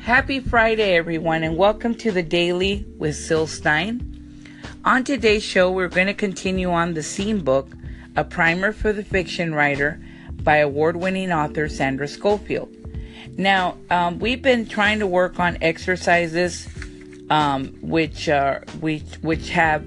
Happy Friday, everyone, and welcome to the Daily with Syl Stein. On today's show, we're going to continue on the Scene Book, a primer for the fiction writer by award winning author Sandra Schofield. Now, um, we've been trying to work on exercises um, which, which, which have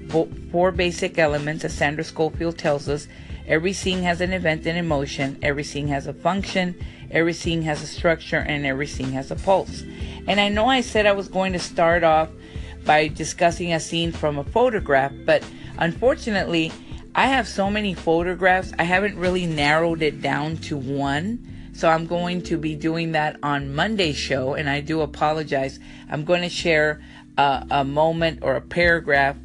four basic elements, as Sandra Schofield tells us. Every scene has an event and emotion, every scene has a function, every scene has a structure, and everything has a pulse. And I know I said I was going to start off by discussing a scene from a photograph, but unfortunately, I have so many photographs, I haven't really narrowed it down to one. So I'm going to be doing that on Monday's show, and I do apologize. I'm going to share a, a moment or a paragraph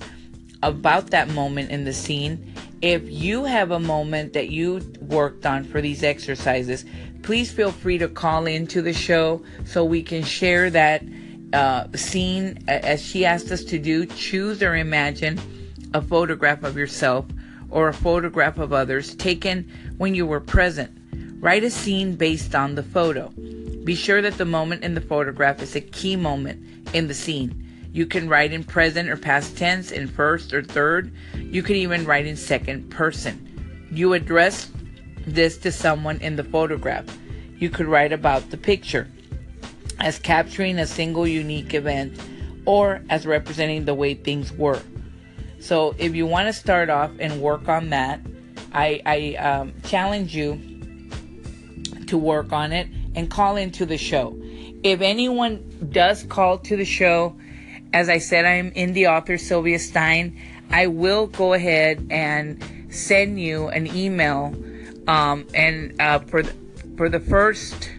about that moment in the scene. If you have a moment that you worked on for these exercises, please feel free to call into the show so we can share that uh, scene as she asked us to do. Choose or imagine a photograph of yourself or a photograph of others taken when you were present. Write a scene based on the photo. Be sure that the moment in the photograph is a key moment in the scene. You can write in present or past tense, in first or third. You can even write in second person. You address this to someone in the photograph. You could write about the picture as capturing a single unique event or as representing the way things were. So if you want to start off and work on that, I, I um, challenge you to work on it and call into the show. If anyone does call to the show, as I said, I'm in the author Sylvia Stein. I will go ahead and send you an email. Um, and uh, for the, for the first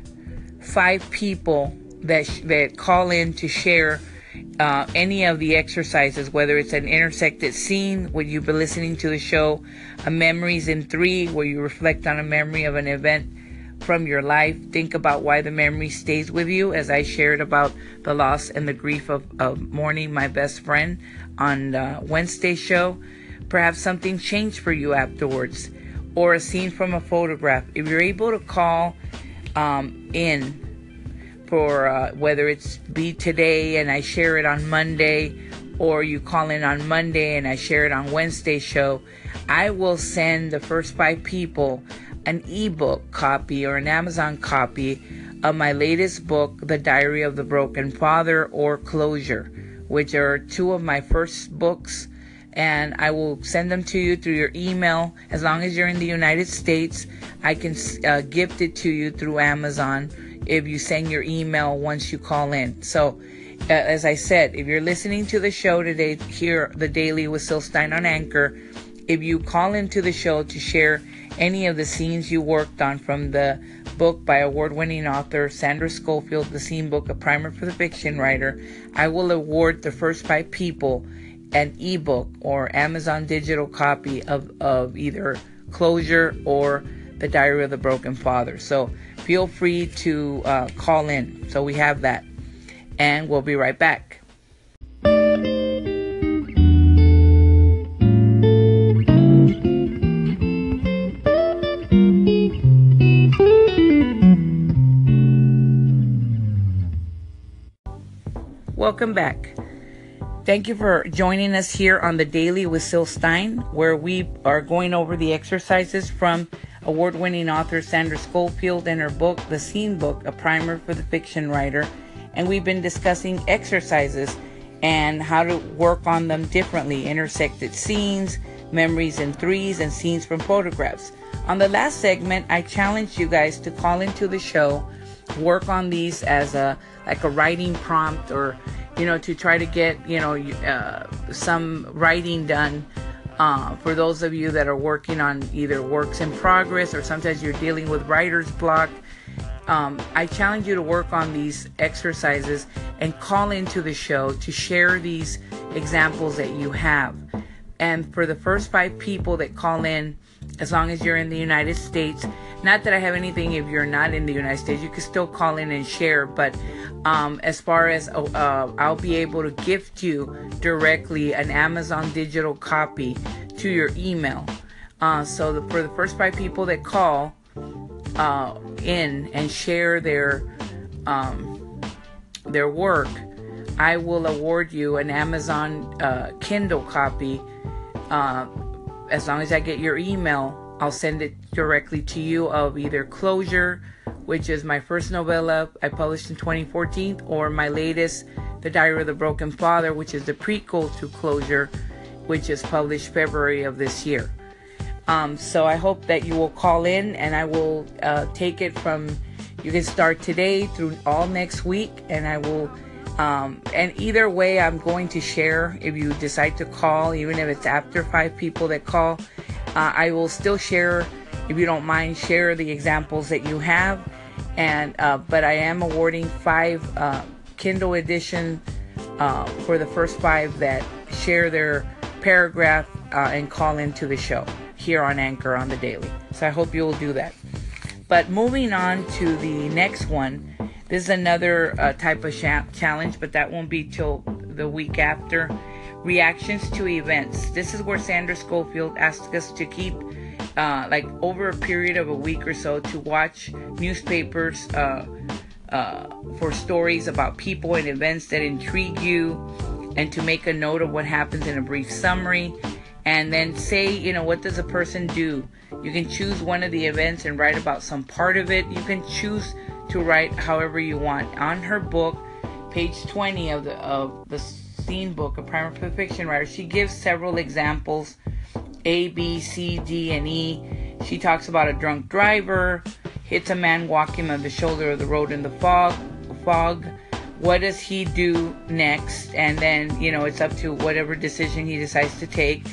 five people that sh- that call in to share uh, any of the exercises, whether it's an intersected scene where you've been listening to the show, a memories in three where you reflect on a memory of an event from your life. Think about why the memory stays with you, as I shared about the loss and the grief of, of mourning my best friend on uh, Wednesday show. Perhaps something changed for you afterwards, or a scene from a photograph. If you're able to call um, in for uh, whether it's be today and I share it on Monday, or you call in on Monday and I share it on Wednesday show, I will send the first five people an ebook copy or an Amazon copy of my latest book, The Diary of the Broken Father or Closure, which are two of my first books. And I will send them to you through your email. As long as you're in the United States, I can uh, gift it to you through Amazon if you send your email once you call in. So, uh, as I said, if you're listening to the show today, here the daily with Syl Stein on Anchor, if you call into the show to share any of the scenes you worked on from the book by award winning author Sandra Schofield, The Scene Book, a primer for the fiction writer, I will award the first five people an ebook or Amazon digital copy of, of either Closure or The Diary of the Broken Father. So feel free to uh, call in. So we have that. And we'll be right back. Welcome back. Thank you for joining us here on the Daily with Syl Stein, where we are going over the exercises from award winning author Sandra Schofield and her book, The Scene Book, a primer for the fiction writer. And we've been discussing exercises and how to work on them differently intersected scenes, memories in threes, and scenes from photographs. On the last segment, I challenged you guys to call into the show, work on these as a like a writing prompt or you know, to try to get, you know, uh, some writing done uh, for those of you that are working on either works in progress or sometimes you're dealing with writer's block. Um, I challenge you to work on these exercises and call into the show to share these examples that you have. And for the first five people that call in, as long as you're in the United States, not that I have anything if you're not in the United States, you can still call in and share. But um, as far as uh, uh, I'll be able to gift you directly an Amazon digital copy to your email. Uh, so the, for the first five people that call uh, in and share their um, their work, I will award you an Amazon uh, Kindle copy. As long as I get your email, I'll send it directly to you of either Closure, which is my first novella I published in 2014, or my latest, The Diary of the Broken Father, which is the prequel to Closure, which is published February of this year. Um, so I hope that you will call in and I will uh, take it from you can start today through all next week and I will um, and either way I'm going to share if you decide to call even if it's after five people that call uh, I will still share if you don't mind share the examples that you have and uh, but I am awarding five uh, Kindle edition uh, for the first five that share their paragraph uh, and call into the show here on Anchor on the daily. So I hope you will do that. But moving on to the next one, this is another uh, type of challenge, but that won't be till the week after. Reactions to events. This is where Sandra Schofield asked us to keep, uh, like, over a period of a week or so, to watch newspapers uh, uh for stories about people and events that intrigue you, and to make a note of what happens in a brief summary and then say, you know, what does a person do? You can choose one of the events and write about some part of it. You can choose to write however you want. On her book, page 20 of the of the scene book, A Primer for Fiction Writer, she gives several examples A, B, C, D, and E. She talks about a drunk driver, hits a man walking on the shoulder of the road in the fog, fog. What does he do next? And then, you know, it's up to whatever decision he decides to take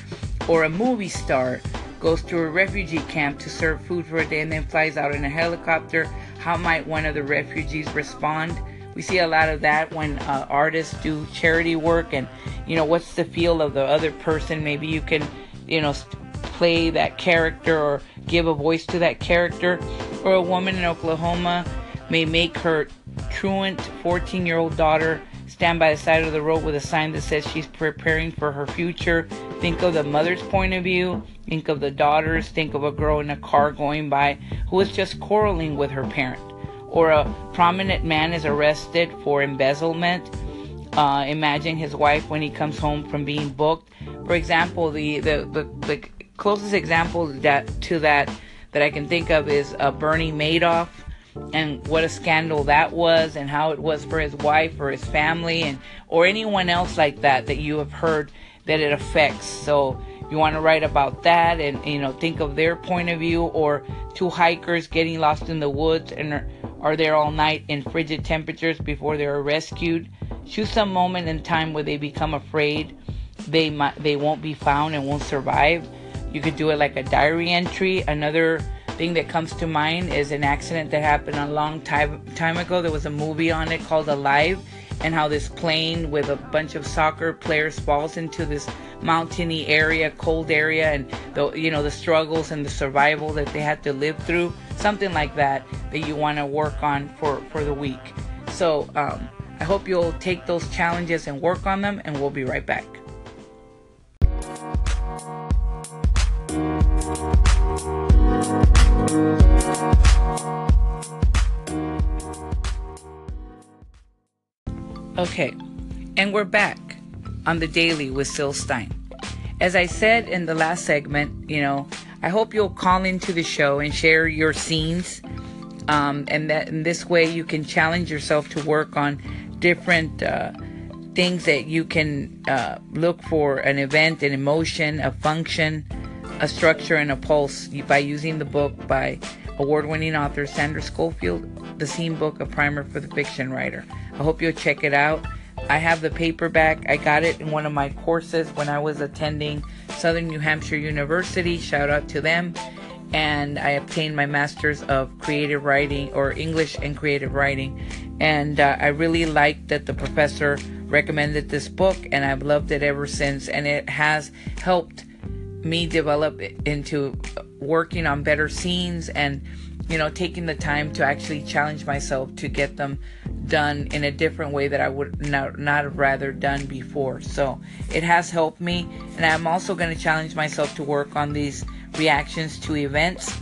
or a movie star goes to a refugee camp to serve food for a day and then flies out in a helicopter, how might one of the refugees respond? We see a lot of that when uh, artists do charity work, and you know, what's the feel of the other person? Maybe you can, you know, play that character or give a voice to that character. Or a woman in Oklahoma may make her truant 14 year old daughter stand by the side of the road with a sign that says she's preparing for her future. Think of the mother's point of view. Think of the daughters. Think of a girl in a car going by who is just quarreling with her parent. Or a prominent man is arrested for embezzlement. Uh, imagine his wife when he comes home from being booked. For example, the, the, the, the closest example that to that that I can think of is uh, Bernie Madoff and what a scandal that was and how it was for his wife or his family and or anyone else like that that you have heard that it affects so you want to write about that and you know think of their point of view or two hikers getting lost in the woods and are, are there all night in frigid temperatures before they are rescued? Choose some moment in time where they become afraid they might they won't be found and won't survive. You could do it like a diary entry. Another thing that comes to mind is an accident that happened a long time time ago. There was a movie on it called Alive, and how this plane with a bunch of soccer players falls into this mountainy area, cold area, and the you know the struggles and the survival that they had to live through. Something like that that you want to work on for for the week. So um, I hope you'll take those challenges and work on them, and we'll be right back. Okay, and we're back on the daily with Syl Stein. As I said in the last segment, you know, I hope you'll call into the show and share your scenes, um, and that in this way you can challenge yourself to work on different uh, things that you can uh, look for an event, an emotion, a function, a structure, and a pulse by using the book by award-winning author Sandra Schofield, the Scene Book, a primer for the fiction writer. I hope you'll check it out. I have the paperback. I got it in one of my courses when I was attending Southern New Hampshire University. Shout out to them. And I obtained my master's of creative writing or English and creative writing. And uh, I really liked that the professor recommended this book, and I've loved it ever since. And it has helped me develop into working on better scenes and you know, taking the time to actually challenge myself to get them done in a different way that I would not, not have rather done before. So it has helped me, and I'm also going to challenge myself to work on these reactions to events,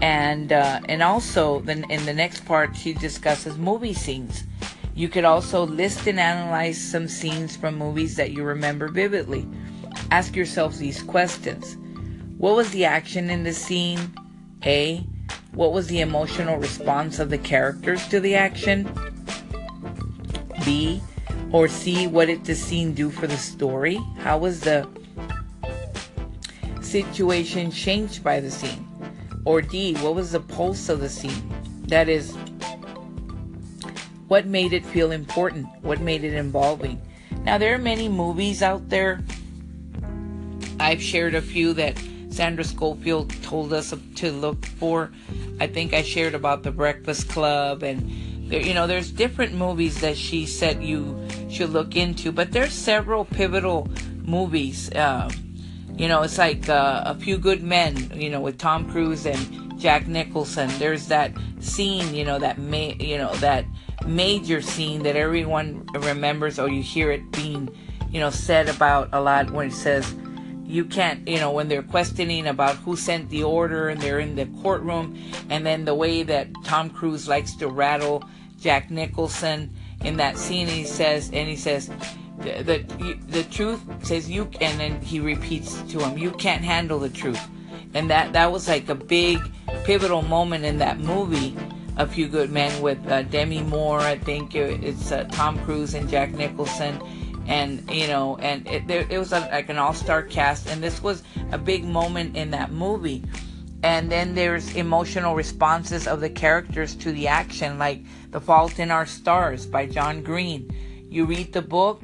and uh, and also then in the next part she discusses movie scenes, You could also list and analyze some scenes from movies that you remember vividly. Ask yourself these questions What was the action in the scene? A. What was the emotional response of the characters to the action? B. Or C. What did the scene do for the story? How was the situation changed by the scene? Or D. What was the pulse of the scene? That is, what made it feel important? What made it involving? Now, there are many movies out there. I've shared a few that Sandra Schofield told us to look for. I think I shared about The Breakfast Club, and you know, there's different movies that she said you should look into. But there's several pivotal movies. Uh, you know, it's like uh, A Few Good Men. You know, with Tom Cruise and Jack Nicholson. There's that scene. You know, that may, you know that major scene that everyone remembers or you hear it being, you know, said about a lot when it says, you can't, you know, when they're questioning about who sent the order and they're in the courtroom, and then the way that Tom Cruise likes to rattle Jack Nicholson in that scene, he says, and he says, the, the, the truth says you, and then he repeats to him, you can't handle the truth. And that, that was like a big pivotal moment in that movie a Few Good Men with uh, Demi Moore. I think it's uh, Tom Cruise and Jack Nicholson, and you know, and it, it was like an all-star cast, and this was a big moment in that movie. And then there's emotional responses of the characters to the action, like The Fault in Our Stars by John Green. You read the book,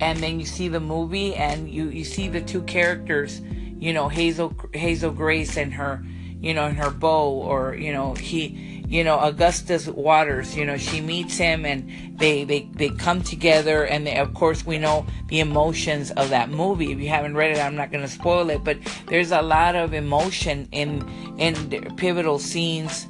and then you see the movie, and you you see the two characters, you know, Hazel Hazel Grace and her, you know, and her beau, or you know, he you know augustus waters you know she meets him and they they, they come together and they, of course we know the emotions of that movie. If you haven't read it i'm not going to spoil it but there's a lot of emotion in in pivotal scenes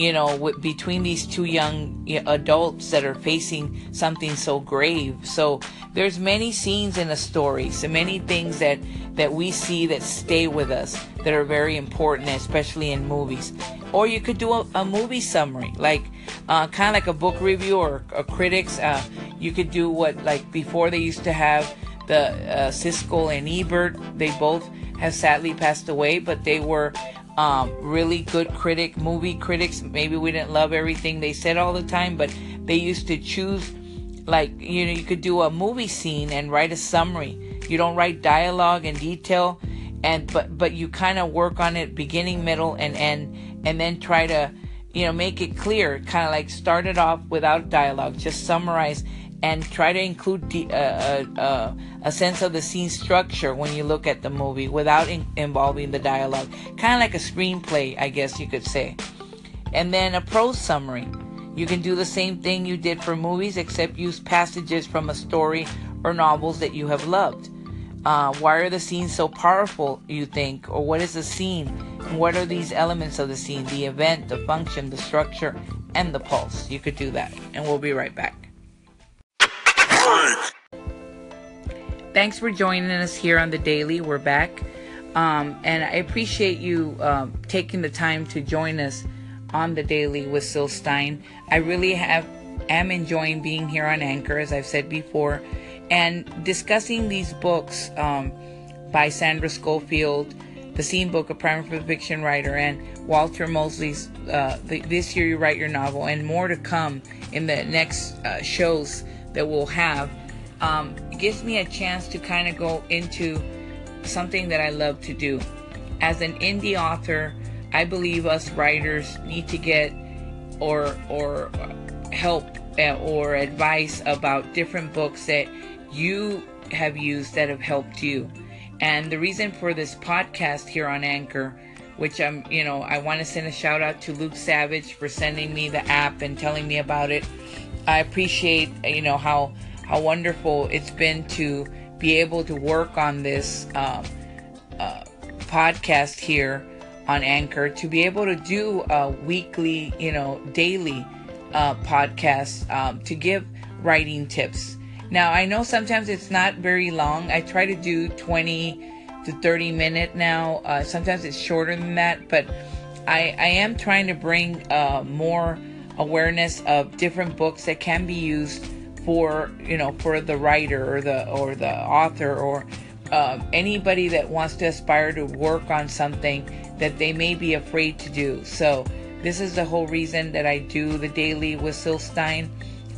you know between these two young adults that are facing something so grave. So there's many scenes in a story so many things that that we see that stay with us that are very important especially in movies. Or you could do a, a movie summary like uh, kind of like a book review or, a critics uh, you could do what like before they used to have the uh, Siskel and Ebert they both have sadly passed away but they were um, really good critic movie critics. Maybe we didn't love everything they said all the time but they used to choose like you know you could do a movie scene and write a summary. You don't write dialogue and detail and but but you kind of work on it beginning middle and end and then try to you know make it clear. Kind of like start it off without dialogue. Just summarize and try to include the, uh, uh, uh, a sense of the scene structure when you look at the movie without in- involving the dialogue kind of like a screenplay i guess you could say and then a prose summary you can do the same thing you did for movies except use passages from a story or novels that you have loved uh, why are the scenes so powerful you think or what is the scene what are these elements of the scene? The event, the function, the structure, and the pulse. You could do that. And we'll be right back. Thanks for joining us here on the Daily. We're back. Um, and I appreciate you um, taking the time to join us on the Daily with Syl Stein. I really have am enjoying being here on Anchor, as I've said before, and discussing these books um, by Sandra Schofield the Scene Book, A Primer for the Fiction Writer, and Walter Mosley's uh, the, This Year You Write Your Novel, and more to come in the next uh, shows that we'll have, um, gives me a chance to kind of go into something that I love to do. As an indie author, I believe us writers need to get or or help uh, or advice about different books that you have used that have helped you. And the reason for this podcast here on Anchor, which I'm, you know, I want to send a shout out to Luke Savage for sending me the app and telling me about it. I appreciate, you know, how how wonderful it's been to be able to work on this um, uh, podcast here on Anchor, to be able to do a weekly, you know, daily uh, podcast um, to give writing tips now, I know sometimes it's not very long. I try to do 20 to 30 minute now. Uh, sometimes it's shorter than that, but I, I am trying to bring uh, more awareness of different books that can be used for you know for the writer or the or the author or uh, anybody that wants to aspire to work on something that they may be afraid to do. So this is the whole reason that I do the daily with Syl Stein.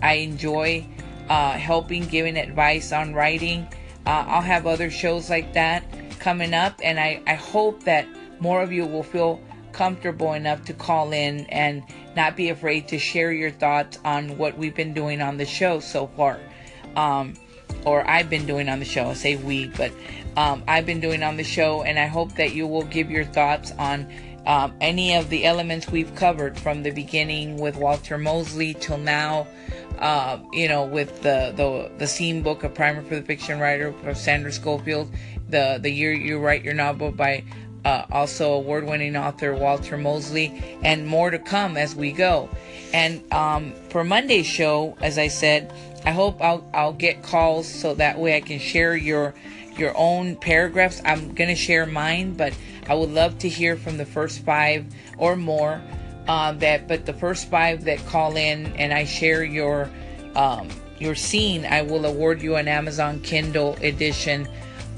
I enjoy uh, helping, giving advice on writing. Uh, I'll have other shows like that coming up, and I, I hope that more of you will feel comfortable enough to call in and not be afraid to share your thoughts on what we've been doing on the show so far. Um, or I've been doing on the show. I say we, but um, I've been doing on the show, and I hope that you will give your thoughts on um, any of the elements we've covered from the beginning with Walter Mosley till now. Uh, you know, with the the the scene book, a primer for the fiction writer of Sandra Schofield, the the year you write your novel by uh, also award winning author Walter Mosley, and more to come as we go. And um, for Monday's show, as I said, I hope I'll, I'll get calls so that way I can share your your own paragraphs. I'm gonna share mine, but I would love to hear from the first five or more. Uh, that, but the first five that call in and I share your um, your scene, I will award you an Amazon Kindle edition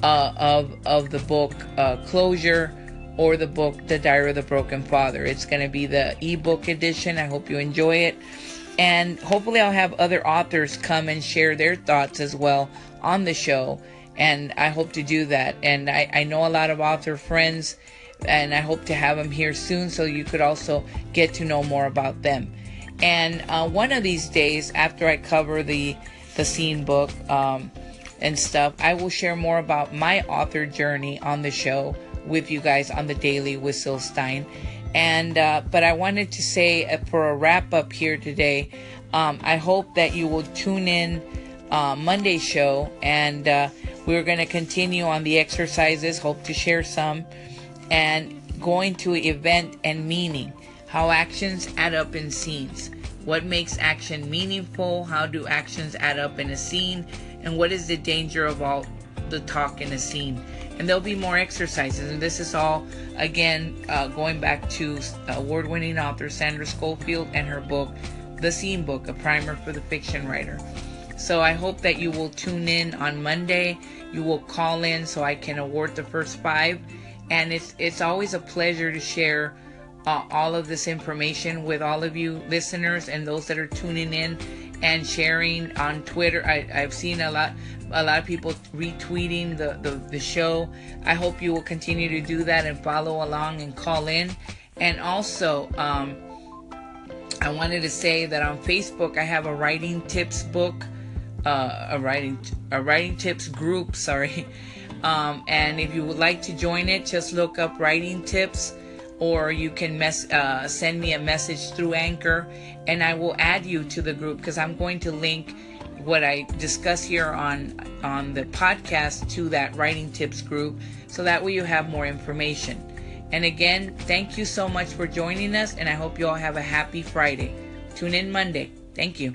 uh, of of the book uh, Closure or the book The Diary of the Broken Father. It's going to be the ebook edition. I hope you enjoy it. And hopefully, I'll have other authors come and share their thoughts as well on the show. And I hope to do that. And I, I know a lot of author friends, and I hope to have them here soon so you could also get to know more about them. And uh, one of these days, after I cover the the scene book, um, and stuff, I will share more about my author journey on the show with you guys on the daily with Syl Stein. And uh, but I wanted to say uh, for a wrap up here today, um, I hope that you will tune in uh, Monday show, and uh, we're going to continue on the exercises. Hope to share some, and going to event and meaning, how actions add up in scenes. What makes action meaningful? How do actions add up in a scene? And what is the danger of all the talk in a scene. And there'll be more exercises. And this is all, again, uh, going back to award winning author Sandra Schofield and her book, The Scene Book, a primer for the fiction writer. So I hope that you will tune in on Monday. You will call in so I can award the first five. And it's it's always a pleasure to share uh, all of this information with all of you listeners and those that are tuning in and sharing on Twitter. I, have seen a lot a lot of people retweeting the, the, the show. I hope you will continue to do that and follow along and call in. And also, um, I wanted to say that on Facebook I have a writing tips book, uh, a writing a writing tips group. Sorry, um, and if you would like to join it, just look up writing tips or you can mess, uh, send me a message through Anchor and I will add you to the group because I'm going to link what I discuss here on on the podcast to that writing tips group so that way you have more information. And again, thank you so much for joining us and I hope you all have a happy Friday. Tune in Monday. Thank you.